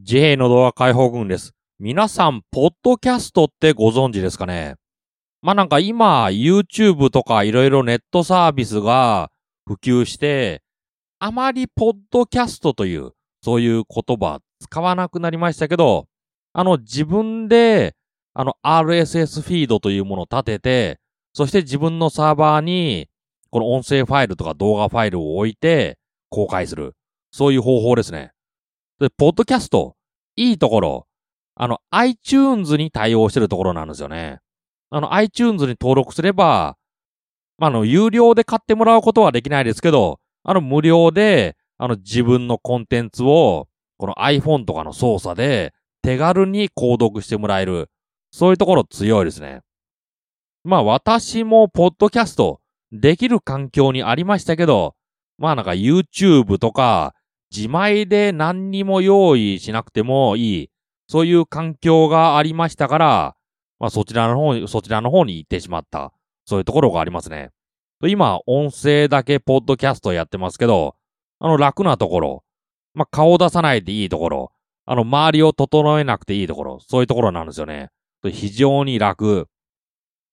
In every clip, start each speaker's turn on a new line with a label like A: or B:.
A: 自閉の動画解放軍です。皆さん、ポッドキャストってご存知ですかね？まあなんか今、YouTube とかいろいろネットサービスが普及して、あまりポッドキャストという、そういう言葉使わなくなりましたけど、あの自分で、あの RSS フィードというものを立てて、そして自分のサーバーに、この音声ファイルとか動画ファイルを置いて公開する。そういう方法ですね。で、ポッドキャスト、いいところ、あの iTunes に対応してるところなんですよね。あの iTunes に登録すれば、まあ、あの、有料で買ってもらうことはできないですけど、あの、無料で、あの、自分のコンテンツを、この iPhone とかの操作で、手軽に購読してもらえる。そういうところ強いですね。まあ、私も、ポッドキャスト、できる環境にありましたけど、まあ、なんか YouTube とか、自前で何にも用意しなくてもいい、そういう環境がありましたから、まあ、そちらの方に、そちらの方に行ってしまった。そういうところがありますね。今、音声だけポッドキャストやってますけど、あの楽なところ、まあ、顔出さないでいいところ、あの周りを整えなくていいところ、そういうところなんですよね。非常に楽。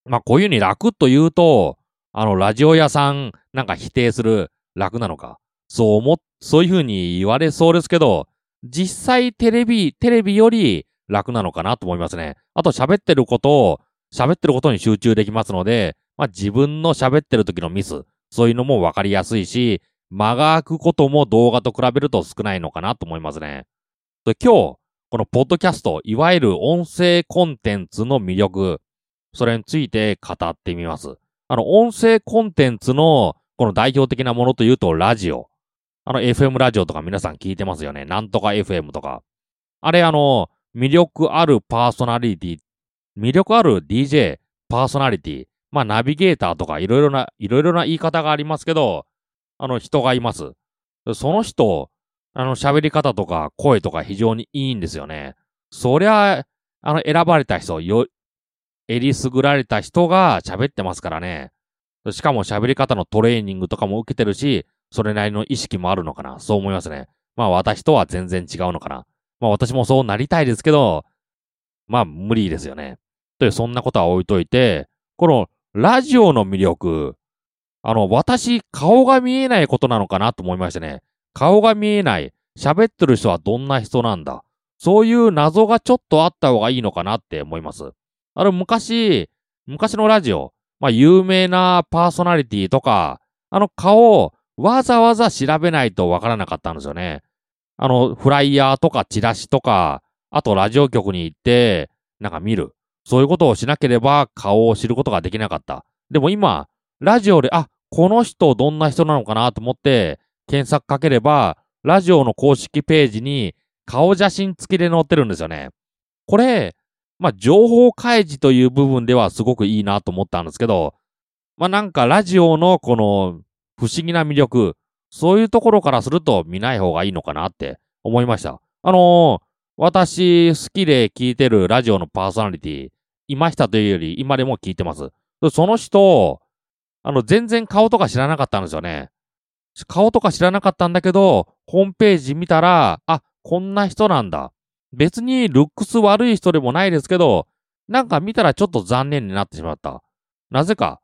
A: まあ、こういうふうに楽と言うと、あの、ラジオ屋さんなんか否定する楽なのか。そう思っ、そういうふうに言われそうですけど、実際テレビ、テレビより楽なのかなと思いますね。あと喋ってることを、喋ってることに集中できますので、まあ、自分の喋ってる時のミス、そういうのもわかりやすいし、間が空くことも動画と比べると少ないのかなと思いますね。で今日、このポッドキャスト、いわゆる音声コンテンツの魅力、それについて語ってみます。あの、音声コンテンツのこの代表的なものというと、ラジオ。あの、FM ラジオとか皆さん聞いてますよね。なんとか FM とか。あれ、あの、魅力あるパーソナリティ、魅力ある DJ、パーソナリティ、まあ、ナビゲーターとかいろいろな、いろいろな言い方がありますけど、あの、人がいます。その人、あの、喋り方とか声とか非常にいいんですよね。そりゃ、あの、選ばれた人、よ、えりすぐられた人が喋ってますからね。しかも喋り方のトレーニングとかも受けてるし、それなりの意識もあるのかな？そう思いますね。まあ私とは全然違うのかな？まあ私もそうなりたいですけど、まあ無理ですよね。という、そんなことは置いといて、このラジオの魅力、あの、私、顔が見えないことなのかな？と思いましたね。顔が見えない。喋ってる人はどんな人なんだ？そういう謎がちょっとあった方がいいのかな？って思います。あの、昔、昔のラジオ、まあ、有名なパーソナリティとか、あの顔わざわざ調べないとわからなかったんですよね。あの、フライヤーとかチラシとか、あとラジオ局に行って、なんか見る。そういうことをしなければ顔を知ることができなかった。でも今、ラジオで、あ、この人どんな人なのかなと思って検索かければ、ラジオの公式ページに顔写真付きで載ってるんですよね。これ、まあ、情報開示という部分ではすごくいいなと思ったんですけど、まあ、なんかラジオのこの不思議な魅力、そういうところからすると見ない方がいいのかなって思いました。あのー、私好きで聞いてるラジオのパーソナリティ、いましたというより今でも聞いてます。その人、あの、全然顔とか知らなかったんですよね。顔とか知らなかったんだけど、ホームページ見たら、あ、こんな人なんだ。別にルックス悪い人でもないですけど、なんか見たらちょっと残念になってしまった。なぜか。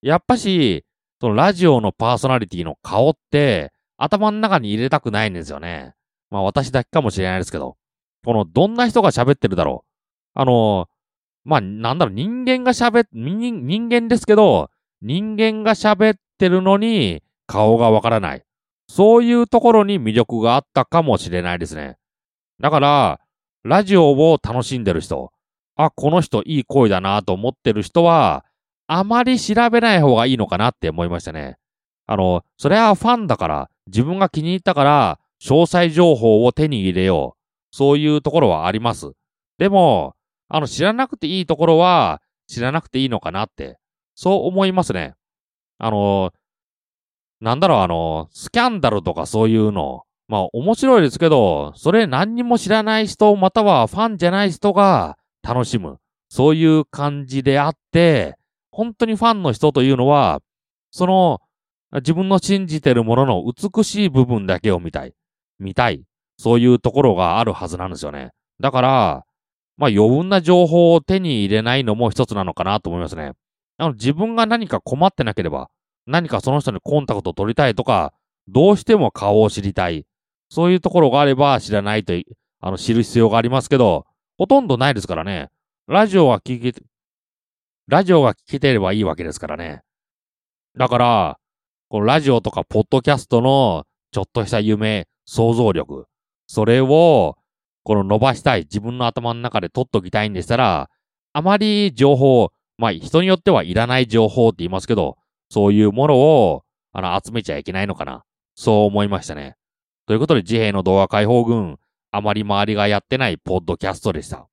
A: やっぱし、そのラジオのパーソナリティの顔って頭の中に入れたくないんですよね。まあ私だけかもしれないですけど。このどんな人が喋ってるだろう。あの、まあなんだろう、人間が喋っ、人人間ですけど、人間が喋ってるのに顔がわからない。そういうところに魅力があったかもしれないですね。だから、ラジオを楽しんでる人、あ、この人いい声だなと思ってる人は、あまり調べない方がいいのかなって思いましたね。あの、それはファンだから、自分が気に入ったから、詳細情報を手に入れよう。そういうところはあります。でも、あの、知らなくていいところは、知らなくていいのかなって、そう思いますね。あの、なんだろう、あの、スキャンダルとかそういうの、まあ面白いですけど、それ何にも知らない人、またはファンじゃない人が楽しむ。そういう感じであって、本当にファンの人というのは、その自分の信じてるものの美しい部分だけを見たい。見たい。そういうところがあるはずなんですよね。だから、まあ余分な情報を手に入れないのも一つなのかなと思いますね。あの自分が何か困ってなければ、何かその人にコンタクトを取りたいとか、どうしても顔を知りたい。そういうところがあれば知らないと、あの、知る必要がありますけど、ほとんどないですからね。ラジオは聞け、ラジオが聞けてればいいわけですからね。だから、このラジオとかポッドキャストのちょっとした夢、想像力、それを、この伸ばしたい、自分の頭の中で取っときたいんでしたら、あまり情報、まあ人によってはいらない情報って言いますけど、そういうものを、あの、集めちゃいけないのかな。そう思いましたね。ということで、自閉の動画解放軍、あまり周りがやってないポッドキャストでした。